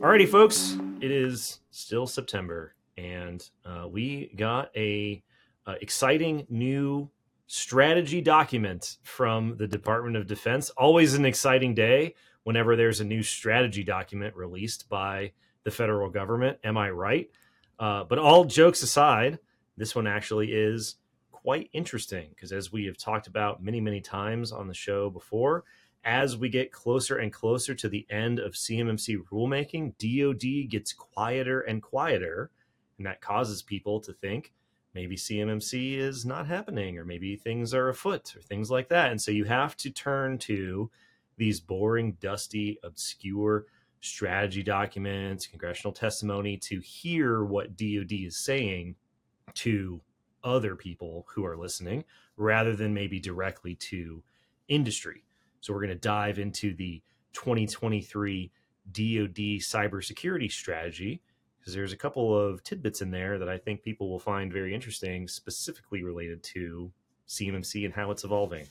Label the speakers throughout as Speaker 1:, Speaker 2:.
Speaker 1: Alrighty, folks, it is still September, and uh, we got a uh, exciting new strategy document from the Department of Defense. Always an exciting day whenever there's a new strategy document released by the federal government. Am I right? Uh, but all jokes aside, this one actually is quite interesting because, as we have talked about many, many times on the show before, as we get closer and closer to the end of CMMC rulemaking, DoD gets quieter and quieter, and that causes people to think maybe CMMC is not happening, or maybe things are afoot, or things like that. And so you have to turn to these boring, dusty, obscure strategy documents, congressional testimony to hear what DoD is saying to other people who are listening, rather than maybe directly to industry. So we're going to dive into the 2023 DoD cybersecurity strategy because there's a couple of tidbits in there that I think people will find very interesting, specifically related to CMMC and how it's evolving.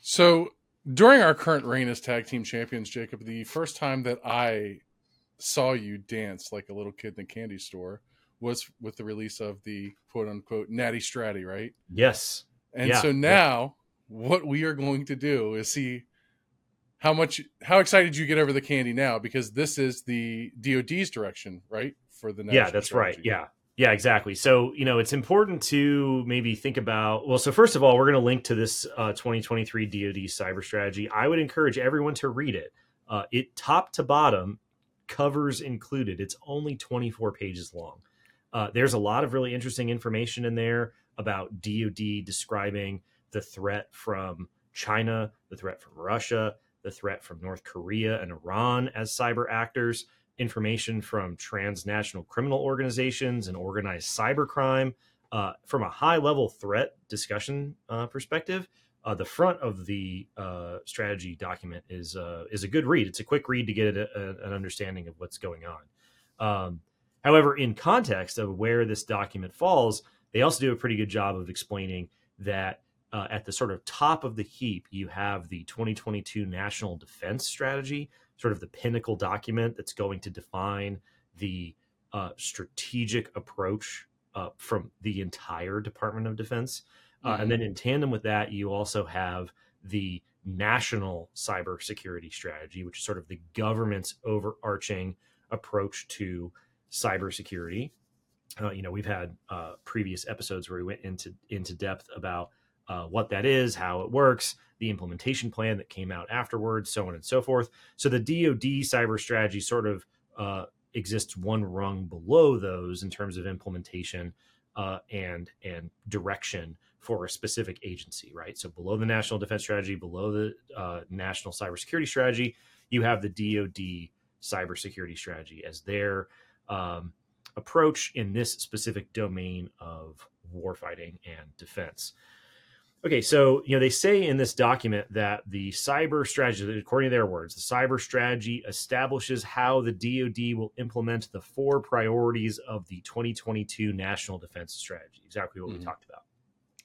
Speaker 2: So during our current reign as tag team champions, Jacob, the first time that I saw you dance like a little kid in a candy store was with the release of the quote unquote natty stratty, right?
Speaker 1: Yes.
Speaker 2: And
Speaker 1: Yeah,
Speaker 2: so now what we are going to do is see how much how excited you get over the candy now because this is the DoD's direction, right? For the
Speaker 1: next,
Speaker 2: yeah
Speaker 1: that's right. yeah. Yeah exactly. So you know it's important to maybe think about well so first of all we're going to link to this uh, 2023 dod cyber strategy. I would encourage everyone to read it. Uh, it top to bottom covers included. It's only 24 pages long. Uh, there's a lot of really interesting information in there about dod describing the threat from china the threat from russia the threat from north korea and iran as cyber actors information from transnational criminal organizations and organized cybercrime. Uh, from a high level threat discussion uh, perspective, uh, the front of the uh, strategy document is uh, is a good read. It's a quick read to get a, a, an understanding of what's going on. Um, however, in context of where this document falls, they also do a pretty good job of explaining that uh, at the sort of top of the heap, you have the 2022 National Defense Strategy, sort of the pinnacle document that's going to define the uh, strategic approach uh, from the entire Department of Defense. Uh,
Speaker 2: Mhm.
Speaker 1: and then in tandem with that, you also have the national cybersecurity strategy, which is sort of the government's overarching approach to cybersecurity. Uh, you know, we've had uh, previous episodes where we went into into depth about uh, what that is, how it works, the implementation plan that came out afterwards, so on and so forth. So the DoD cyber strategy sort of uh, exists one rung below those in terms of implementation uh, and and direction for a specific agency, right? So below the National Defense Strategy, below the uh, National Cybersecurity Strategy, you have the DoD Cybersecurity Strategy as their um, approach in this specific domain of warfighting and defense. Okay, so you know they say in this document that the cyber strategy, according to their words, the cyber strategy establishes how the DoD will implement the four priorities of the 2022 National Defense Strategy. Exactly what we
Speaker 2: Mhm.
Speaker 1: talked about.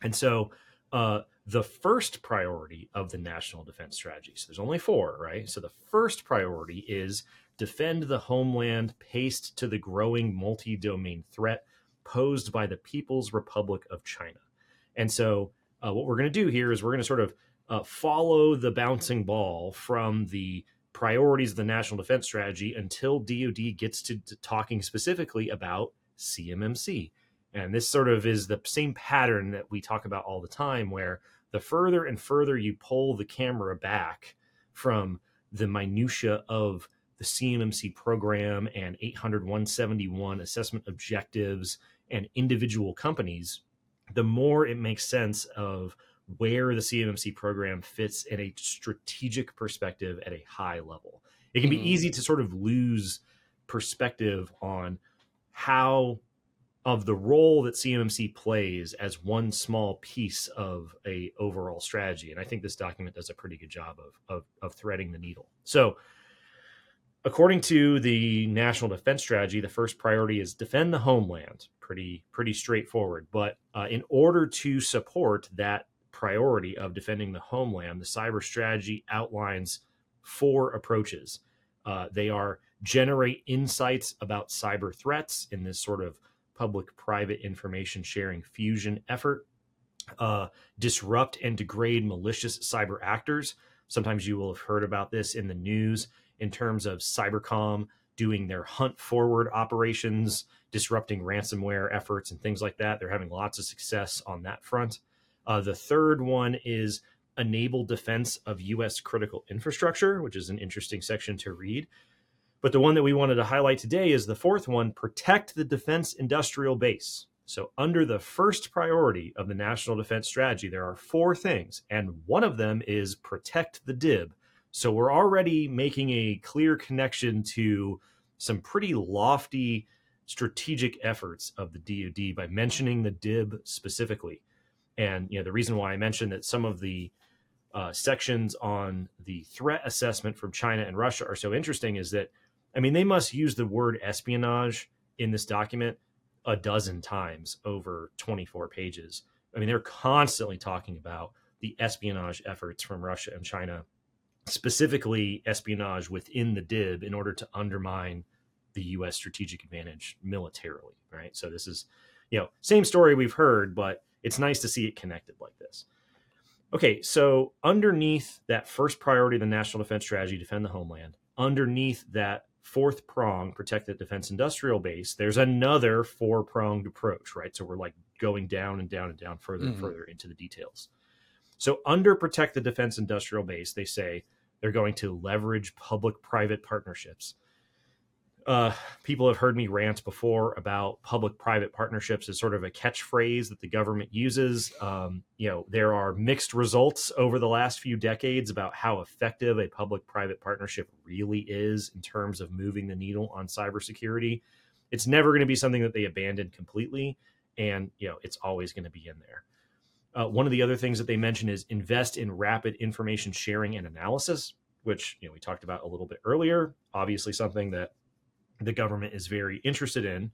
Speaker 1: And so uh, the first priority of the National Defense Strategy, so there's only four, right? So the first priority is defend the homeland paced to the growing multi domain threat posed by the People's Republic of China. And so uh, what we're going to do here is we're going to sort of uh, follow the bouncing ball from the priorities of the national defense strategy until DoD gets to, to talking specifically about CMMC. And this sort of is the same pattern that we talk about all the time, where the further and further you pull the camera back from the minutia of the CMMC program and 800 171 assessment objectives and individual companies, the more it makes sense of where the CMMC program fits in a strategic perspective at a high level. It can be
Speaker 2: Mhm.
Speaker 1: easy to sort of lose perspective on how of the role that CMMC plays as one small piece of a overall strategy. And I think this document does a pretty good job of, of, of threading the needle. So according to the national defense strategy, the first priority is defend the homeland. Pretty pretty straightforward. But uh, in order to support that priority of defending the homeland, the cyber strategy outlines four approaches. Uh, they are generate insights about cyber threats in this sort of public private information sharing fusion effort, uh, disrupt and degrade malicious cyber actors. Sometimes you will have heard about this in the news in terms of Cybercom doing their hunt forward operations, disrupting ransomware efforts, and things like that. They're having lots of success on that front. Uh, the third one is enable defense of U.S. critical infrastructure, which is an interesting section to read. But the one that we wanted to highlight today is the fourth one protect the defense industrial base. So, under the first priority of the National Defense Strategy, there are four things, and one of them is protect the DIB. So, we're already making a clear connection to some pretty lofty strategic efforts of the DoD by mentioning the DIB specifically. And you know, the reason why I mentioned that some of the uh, sections on the threat assessment from China and Russia are so interesting is that, I mean, they must use the word espionage in this document a dozen times over 24 pages. I mean, they're constantly talking about the espionage efforts from Russia and China, specifically espionage within the DIB in order to undermine the U.S. strategic advantage militarily, right? So this is, you know, same story we've heard, but it's nice to see it connected like this. Okay, so underneath that first priority of the national defense strategy, defend the homeland, underneath that fourth prong, protect the defense industrial base, there's another four pronged approach, right? So we're like going down and down and down further mm-hmm. and further into the details. So, under protect the defense industrial base, they say they're going to leverage public private partnerships uh, people have heard me rant before about public-private partnerships as sort of a catchphrase that the government uses. Um, you know, there are mixed results over the last few decades about how effective a public-private partnership really is in terms of moving the needle on cybersecurity. It's never going to be something that they abandon completely, and you know, it's always going to be in there. Uh, one of the other things that they mention is invest in rapid information sharing and analysis, which you know we talked about a little bit earlier. Obviously, something that the government is very interested in.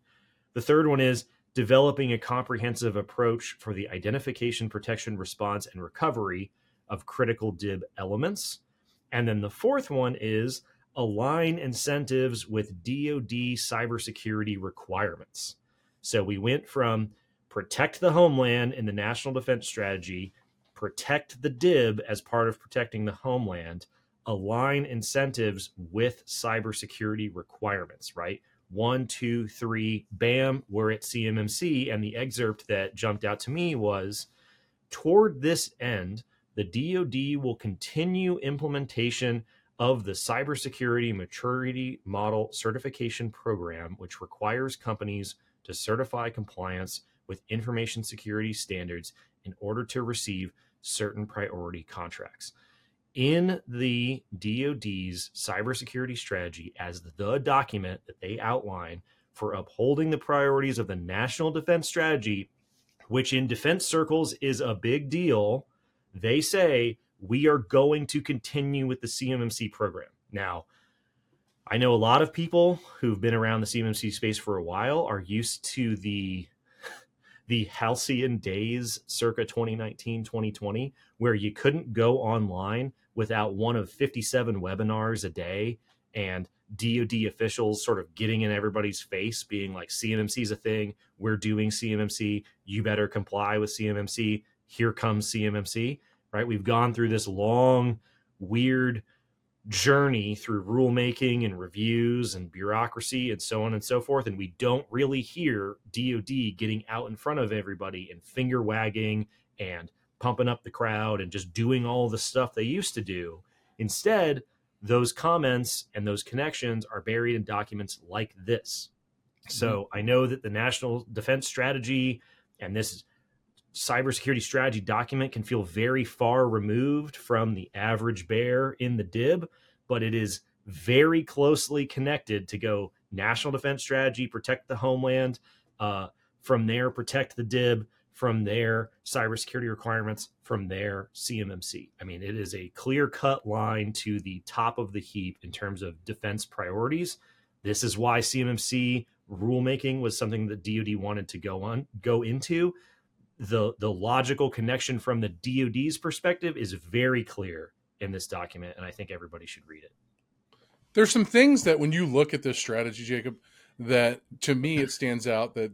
Speaker 1: The third one is developing a comprehensive approach for the identification, protection, response, and recovery of critical DIB elements. And then the fourth one is align incentives with DoD cybersecurity requirements. So we went from protect the homeland in the national defense strategy, protect the DIB as part of protecting the homeland, align incentives with cybersecurity requirements, right? One, two, three, bam, we're at CMMC. And the excerpt that jumped out to me was toward this end, the DoD will continue implementation of the Cybersecurity Maturity Model Certification Program, which requires companies to certify compliance with information security standards in order to receive certain priority contracts in the DoD's cybersecurity strategy as the document that they outline for upholding the priorities of the national defense strategy, which in defense circles is a big deal, they say we are going to continue with the CMMC program. Now, I know a lot of people who've been around the CMMC space for a while are used to the the halcyon days circa 2019 2020 where you couldn't go online without one of 57 webinars a day and DoD officials sort of getting in everybody's face, being like, CMMC is a thing. We're doing CMMC. You better comply with CMMC. Here comes CMMC, right? We've gone through this long, weird journey through rulemaking and reviews and bureaucracy and so on and so forth. And we don't really hear DoD getting out in front of everybody and finger wagging and pumping up the crowd and just doing all the stuff they used to do. Instead, those comments and those connections are buried in documents like this. So mm-hmm. I know that the National Defense Strategy and this cybersecurity strategy document can feel very far removed from the average bear in the DIB, but it is very closely connected to go national defense strategy, protect the homeland, uh, from there, protect the DIB, from their cybersecurity requirements, from their CMMC. I mean, it is a clear cut line to the top of the heap in terms of defense priorities. This is why CMMC rulemaking was something that DoD wanted to go on go into. The the logical connection from the DoD's perspective is very clear in this document, and I think everybody should read it.
Speaker 2: there's some things that when you look at this strategy, Jacob, that to me it stands out that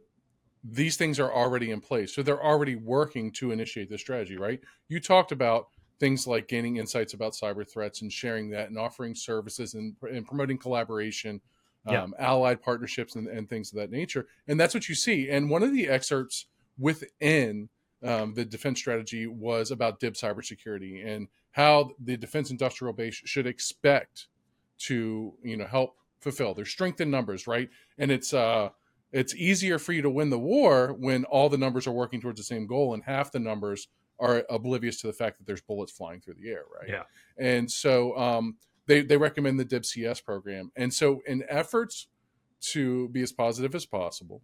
Speaker 2: these things are already in place. So they're already working to initiate this strategy, right? You talked about things like gaining insights about cyber threats and sharing that and offering services and, and promoting collaboration, yeah. um, allied partnerships, and, and, things of that nature. And that's what you see. And one of the excerpts within um, the defense strategy was about DIB cybersecurity and how the defense industrial base should expect to, you know, help fulfill. There's strength in numbers, right? And it's uh, it's easier for you to win the war when all the numbers are working towards the same goal and half the numbers are oblivious to the fact that there's bullets flying through the air, right?
Speaker 1: Yeah.
Speaker 2: And so um, they they recommend the DIBCS program. And so in efforts to be as positive as possible,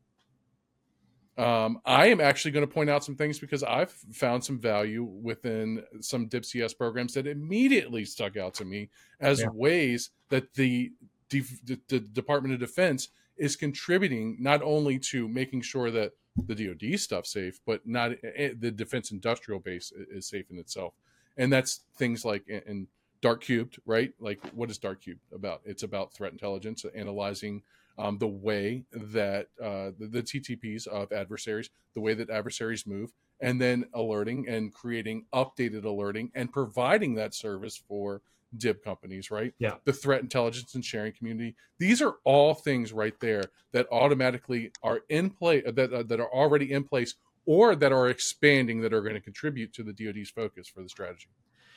Speaker 2: um, I am actually going to point out some things because I've found some value within some DIBCS programs that immediately stuck out to me as yeah. ways that the, the, the Department of Defense is contributing not only to making sure that the DoD stuff safe, but not eh, eh, the defense industrial base is safe in itself. And that's things like in Dark Cubed, right? Like what is Dark Cubed about? It's about threat intelligence, analyzing um, the way that uh, the, the, TTPs of adversaries, the way that adversaries move, and then alerting and creating updated alerting and providing that service for DIB companies, right?
Speaker 1: Yeah.
Speaker 2: The threat intelligence and sharing community. These are all things right there that automatically are in play, uh, that, uh, that are already in place or that are expanding that are going to contribute to the DoD's focus for the strategy.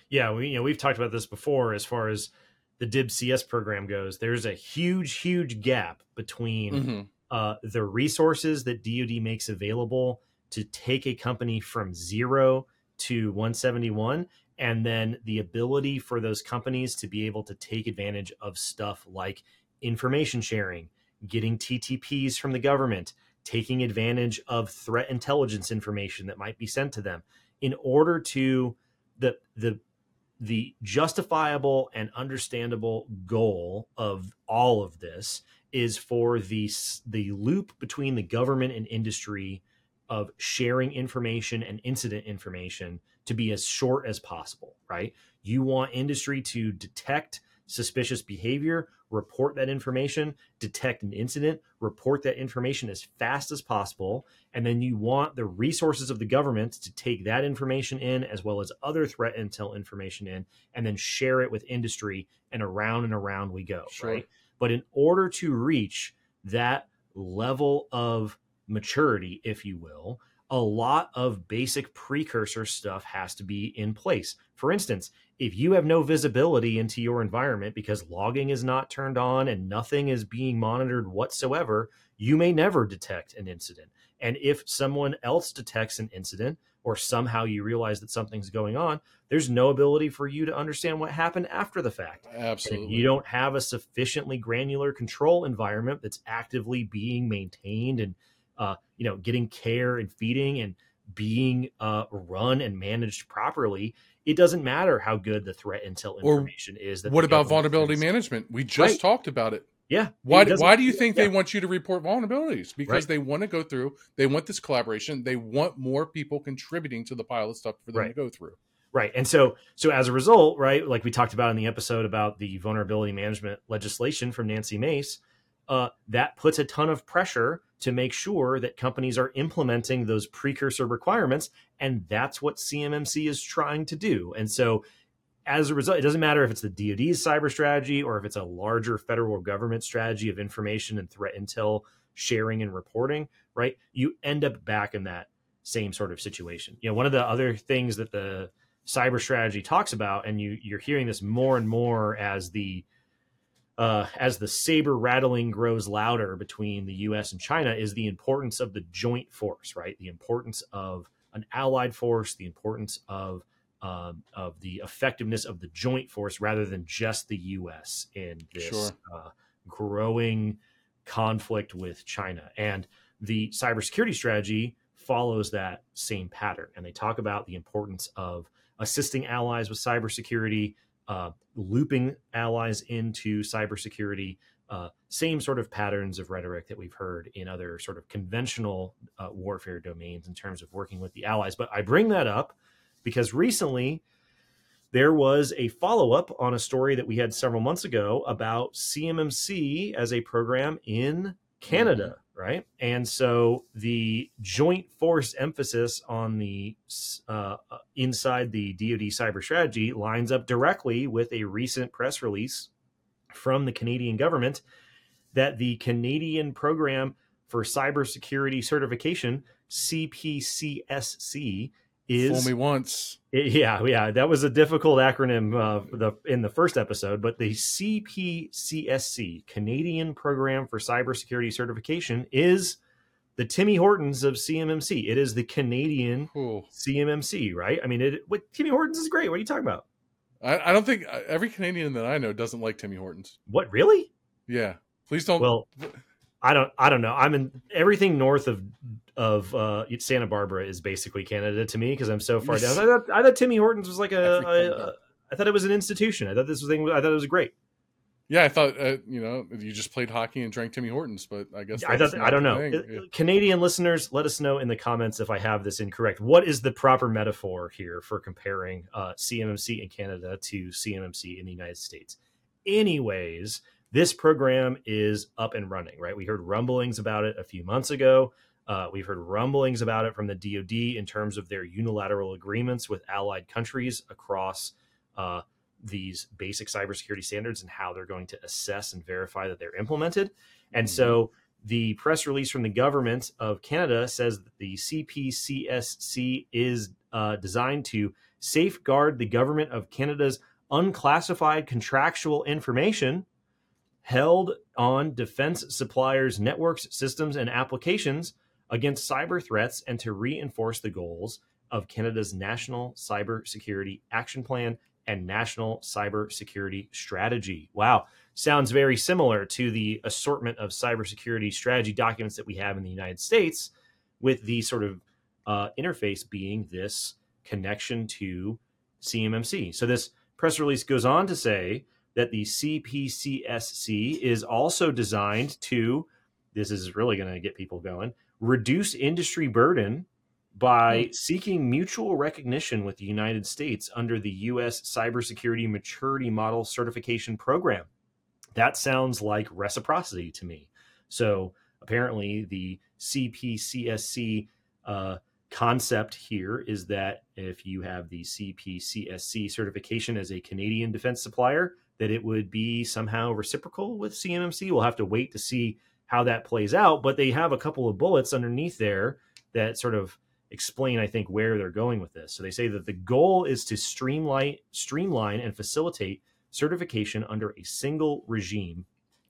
Speaker 1: Yeah, we you know we've talked about this before as far as the DIB CS program goes. There's a huge, huge gap between mm-hmm. uh, the resources that DoD makes available to take a company from zero to 171 and then the ability for those companies to be able to take advantage of stuff like information sharing, getting TTPs from the government, taking advantage of threat intelligence information that might be sent to them in order to the the the justifiable and understandable goal of all of this is for the the loop between the government and industry of sharing information and incident information to be as short as possible, right? You want industry to detect suspicious behavior, report that information, detect an incident, report that information as fast as possible. And then you want the resources of the government to take that information in, as well as other threat intel information in, and then share it with industry. And around and around we go, sure. right? But in order to reach that level of maturity, if you will, a lot of basic precursor stuff has to be in place. For instance, if you have no visibility into your environment because logging is not turned on and nothing is being monitored whatsoever, you may never detect an incident. And if someone else detects an incident or somehow you realize that something's going on, there's no ability for you to understand what happened after the fact.
Speaker 2: Absolutely.
Speaker 1: you don't have a sufficiently granular control environment that's actively being maintained and uh, you know, getting care and feeding and being uh, run and managed properly, it doesn't matter how good the threat intel information or is.
Speaker 2: That what about vulnerability management? We just right. talked about it.
Speaker 1: Yeah.
Speaker 2: Why? Why do you think yeah. they want you to report vulnerabilities? Because right. they want to go through. They want this collaboration. They want more people contributing to the pile of stuff for them right. to go through.
Speaker 1: Right. And so so as a result, right, like we talked about in the episode about the vulnerability management legislation from Nancy Mace, uh, that puts a ton of pressure to make sure that companies are implementing those precursor requirements. And that's what CMMC is trying to do. And so, as a result, it doesn't matter if it's the DoD's cyber strategy or if it's a larger federal government strategy of information and threat intel sharing and reporting, right? You end up back in that same sort of situation. You know, one of the other things that the cyber strategy talks about, and you, you're hearing this more and more as the uh, as the saber rattling grows louder between the U.S. and China, is the importance of the joint force, right? The importance of an allied force, the importance of um, of the effectiveness of the joint force rather than just the U.S. in this sure. uh, growing conflict with China. And the cybersecurity strategy follows that same pattern, and they talk about the importance of assisting allies with cybersecurity uh, looping allies into cybersecurity. Uh, same sort of patterns of rhetoric that we've heard in other sort of conventional uh, warfare domains in terms of working with the allies. But I bring that up because recently there was a follow up on a story that we had several months ago about CMMC as a program in Canada, right? And so the joint force emphasis on the uh, inside the DoD cyber strategy lines up directly with a recent press release from the Canadian government that the Canadian program for cybersecurity certification, CPCSC, is
Speaker 2: Fool me once.
Speaker 1: Yeah, yeah, that was a difficult acronym uh, the in the first episode, but the CPCSC, Canadian Program for Cybersecurity Certification, is the Timmy Hortons of CMMC. It is the Canadian
Speaker 2: Ooh.
Speaker 1: CMMC, right? I mean, it. What, Timmy Hortons is great. What are you talking about?
Speaker 2: I, I don't think uh, every Canadian that I know doesn't like Timmy Hortons.
Speaker 1: What really?
Speaker 2: Yeah, please don't.
Speaker 1: Well, I don't. I don't know. I'm in everything north of of uh, Santa Barbara is basically Canada to me because I'm so far down. I thought, I thought Timmy Hortons was like a, a, a. I thought it was an institution. I thought this was thing. I thought it was great.
Speaker 2: Yeah, I thought uh, you know you just played hockey and drank Timmy Hortons, but I guess
Speaker 1: I thought I don't know. Yeah. Canadian listeners, let us know in the comments if I have this incorrect. What is the proper metaphor here for comparing uh, CMMC in Canada to CMMC in the United States? Anyways, this program is up and running. Right, we heard rumblings about it a few months ago. Uh, we've heard rumblings about it from the DoD in terms of their unilateral agreements with allied countries across uh, these basic cybersecurity standards and how they're going to assess and verify that they're implemented. And mm-hmm. so the press release from the government of Canada says that the CPCSC is uh, designed to safeguard the government of Canada's unclassified contractual information held on defense suppliers' networks, systems, and applications against cyber threats and to reinforce the goals of Canada's National Cybersecurity Action Plan and National Cybersecurity Strategy. Wow, sounds very similar to the assortment of cybersecurity strategy documents that we have in the United States, with the sort of uh, interface being this connection to CMMC. So this press release goes on to say that the CPCSC is also designed to, this is really going to get people going, reduce industry burden by mm. seeking mutual recognition with the United States under the U.S. Cybersecurity Maturity Model Certification Program. That sounds like reciprocity to me. So apparently, the CPCSC uh, concept here is that if you have the CPCSC certification as a Canadian defense supplier, that it would be somehow reciprocal with CMMC. We'll have to wait to see how that plays out. But they have a couple of bullets underneath there that sort of explain, I think, where they're going with this. So they say that the goal is to streamline, streamline and facilitate certification under a single regime,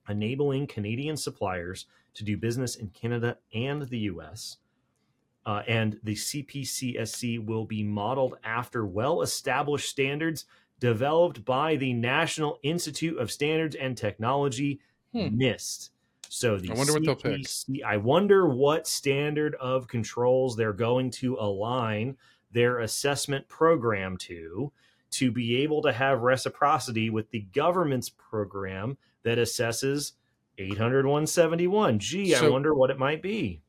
Speaker 1: enabling Canadian suppliers to do business in Canada and the US. Uh, and the CPCSC will be modeled after well established standards developed by the National Institute of Standards and Technology, hmm. NIST. So the
Speaker 2: I wonder what they'll pick.
Speaker 1: I wonder what standard of controls they're going to align their assessment program to to be able to have reciprocity with the government's program that assesses 800 171. Gee, so, I wonder what it might be.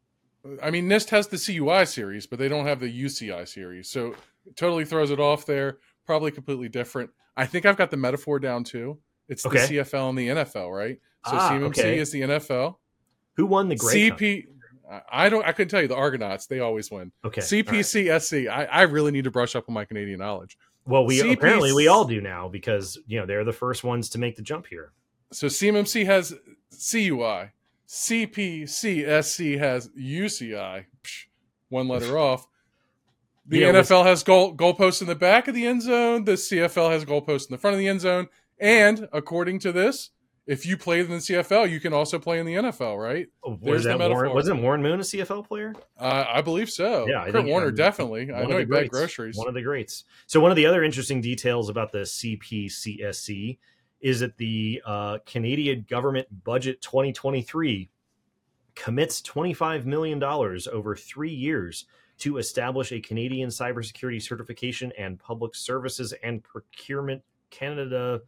Speaker 2: I mean, NIST has the CUI series, but they don't have the UCI series. So totally throws it off there. Probably completely different. I think I've got the metaphor down too. It's okay. the CFL and the NFL, right? So ah, CMMC okay. is the NFL.
Speaker 1: Who won the
Speaker 2: Grey Cup? I don't. I couldn't tell you. The Argonauts. They always win. Okay. CPCSC. Right. I, I really need to brush up on my Canadian knowledge.
Speaker 1: Well, we CP- apparently we all do now because you know they're the first ones to make the jump here.
Speaker 2: So CMMC has CUI. CPCSC has UCI. Psh, one letter off. The yeah, NFL has goal goalposts in the back of the end zone. The CFL has goalposts in the front of the end zone. And according to this, if you play in the CFL, you can also play in the NFL, right?
Speaker 1: Oh, was that Warren, wasn't Warren Moon a CFL player?
Speaker 2: Uh, I believe so. Yeah, I Kurt Warner um, definitely. I know he greats, groceries.
Speaker 1: One of the greats. So one of the other interesting details about the CPCSC is that the uh, Canadian government budget 2023 commits 25 million dollars over three years to establish a Canadian cybersecurity certification and public services and procurement Canada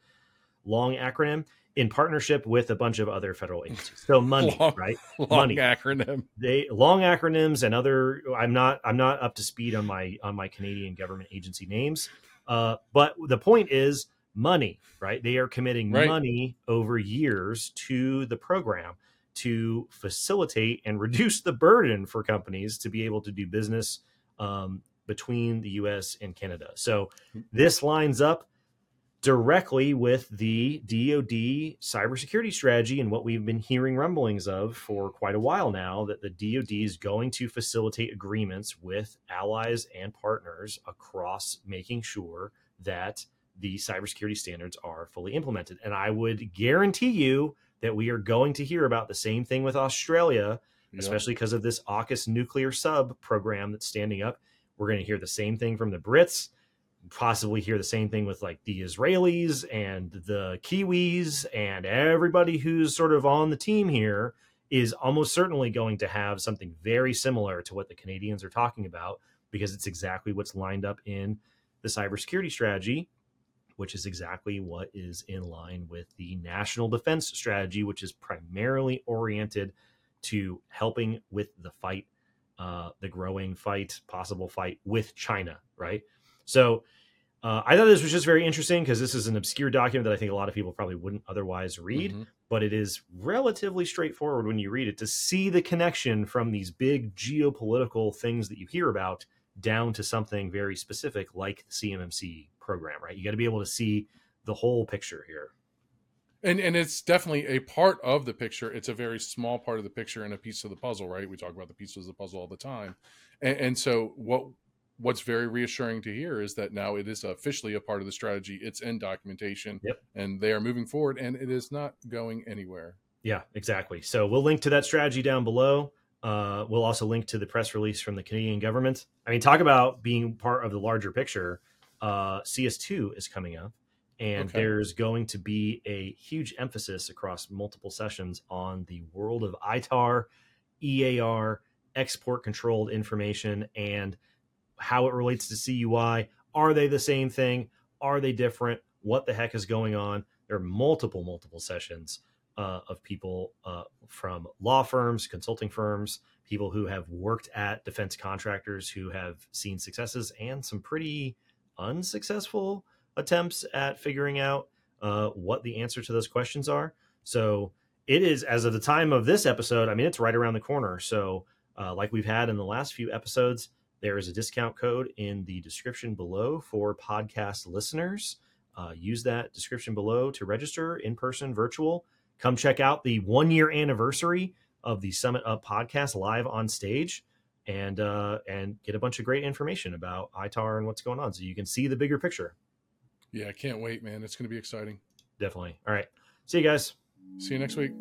Speaker 1: long acronym in partnership with a bunch of other federal agencies. So money, long, right?
Speaker 2: Long
Speaker 1: money
Speaker 2: acronym.
Speaker 1: They long acronyms and other. I'm not. I'm not up to speed on my on my Canadian government agency names. Uh, but the point is money, right? They are committing
Speaker 2: Right.
Speaker 1: money over years to the program to facilitate and reduce the burden for companies to be able to do business um, between the US and Canada. So this lines up directly with the DoD cybersecurity strategy and what we've been hearing rumblings of for quite a while now that the DoD is going to facilitate agreements with allies and partners across making sure that the cybersecurity standards are fully implemented. And I would guarantee you that we are going to hear about the same thing with Australia,
Speaker 2: Yep.
Speaker 1: especially because of this AUKUS nuclear sub program that's standing up. We're going to hear the same thing from the Brits, possibly hear the same thing with like the Israelis and the Kiwis and everybody who's sort of on the team here is almost certainly going to have something very similar to what the Canadians are talking about because it's exactly what's lined up in the cybersecurity strategy, which is exactly what is in line with the national defense strategy, which is primarily oriented to helping with the fight, uh, the growing fight, possible fight with China, right? So uh, I thought this was just very interesting because this is an obscure document that I think a lot of people probably wouldn't otherwise read
Speaker 2: Mhm.
Speaker 1: but it is relatively straightforward when you read it to see the connection from these big geopolitical things that you hear about down to something very specific like the CMMC program, right? You got to be able to see the whole picture here.
Speaker 2: And and it's definitely a part of the picture. It's a very small part of the picture and a piece of the puzzle, right? We talk about the pieces of the puzzle all the time. And, and so what what's very reassuring to hear is that now it is officially a part of the strategy. It's in documentation
Speaker 1: Yep.
Speaker 2: and they are moving forward and it is not going anywhere.
Speaker 1: Yeah, exactly. So we'll link to that strategy down below. Uh, we'll also link to the press release from the Canadian government. I mean, talk about being part of the larger picture. Uh, CS2 is coming up, and
Speaker 2: Okay.
Speaker 1: there's going to be a huge emphasis across multiple sessions on the world of ITAR, EAR, export controlled information, and how it relates to CUI. Are they the same thing? Are they different? What the heck is going on? There are multiple, multiple sessions uh, of people uh, from law firms, consulting firms, people who have worked at defense contractors who have seen successes and some pretty unsuccessful attempts at figuring out uh, what the answer to those questions are. So it is, as of the time of this episode, I mean, it's right around the corner. So, uh, like we've had in the last few episodes, there is a discount code in the description below for podcast listeners. Uh, use that description below to register in person, virtual. Come check out the one year anniversary of the Summit Up podcast live on stage and uh, and get a bunch of great information about ITAR and what's going on so you can see the bigger picture.
Speaker 2: Yeah, I can't wait, man. It's going to be exciting.
Speaker 1: Definitely. All right. See you guys.
Speaker 2: See you next week.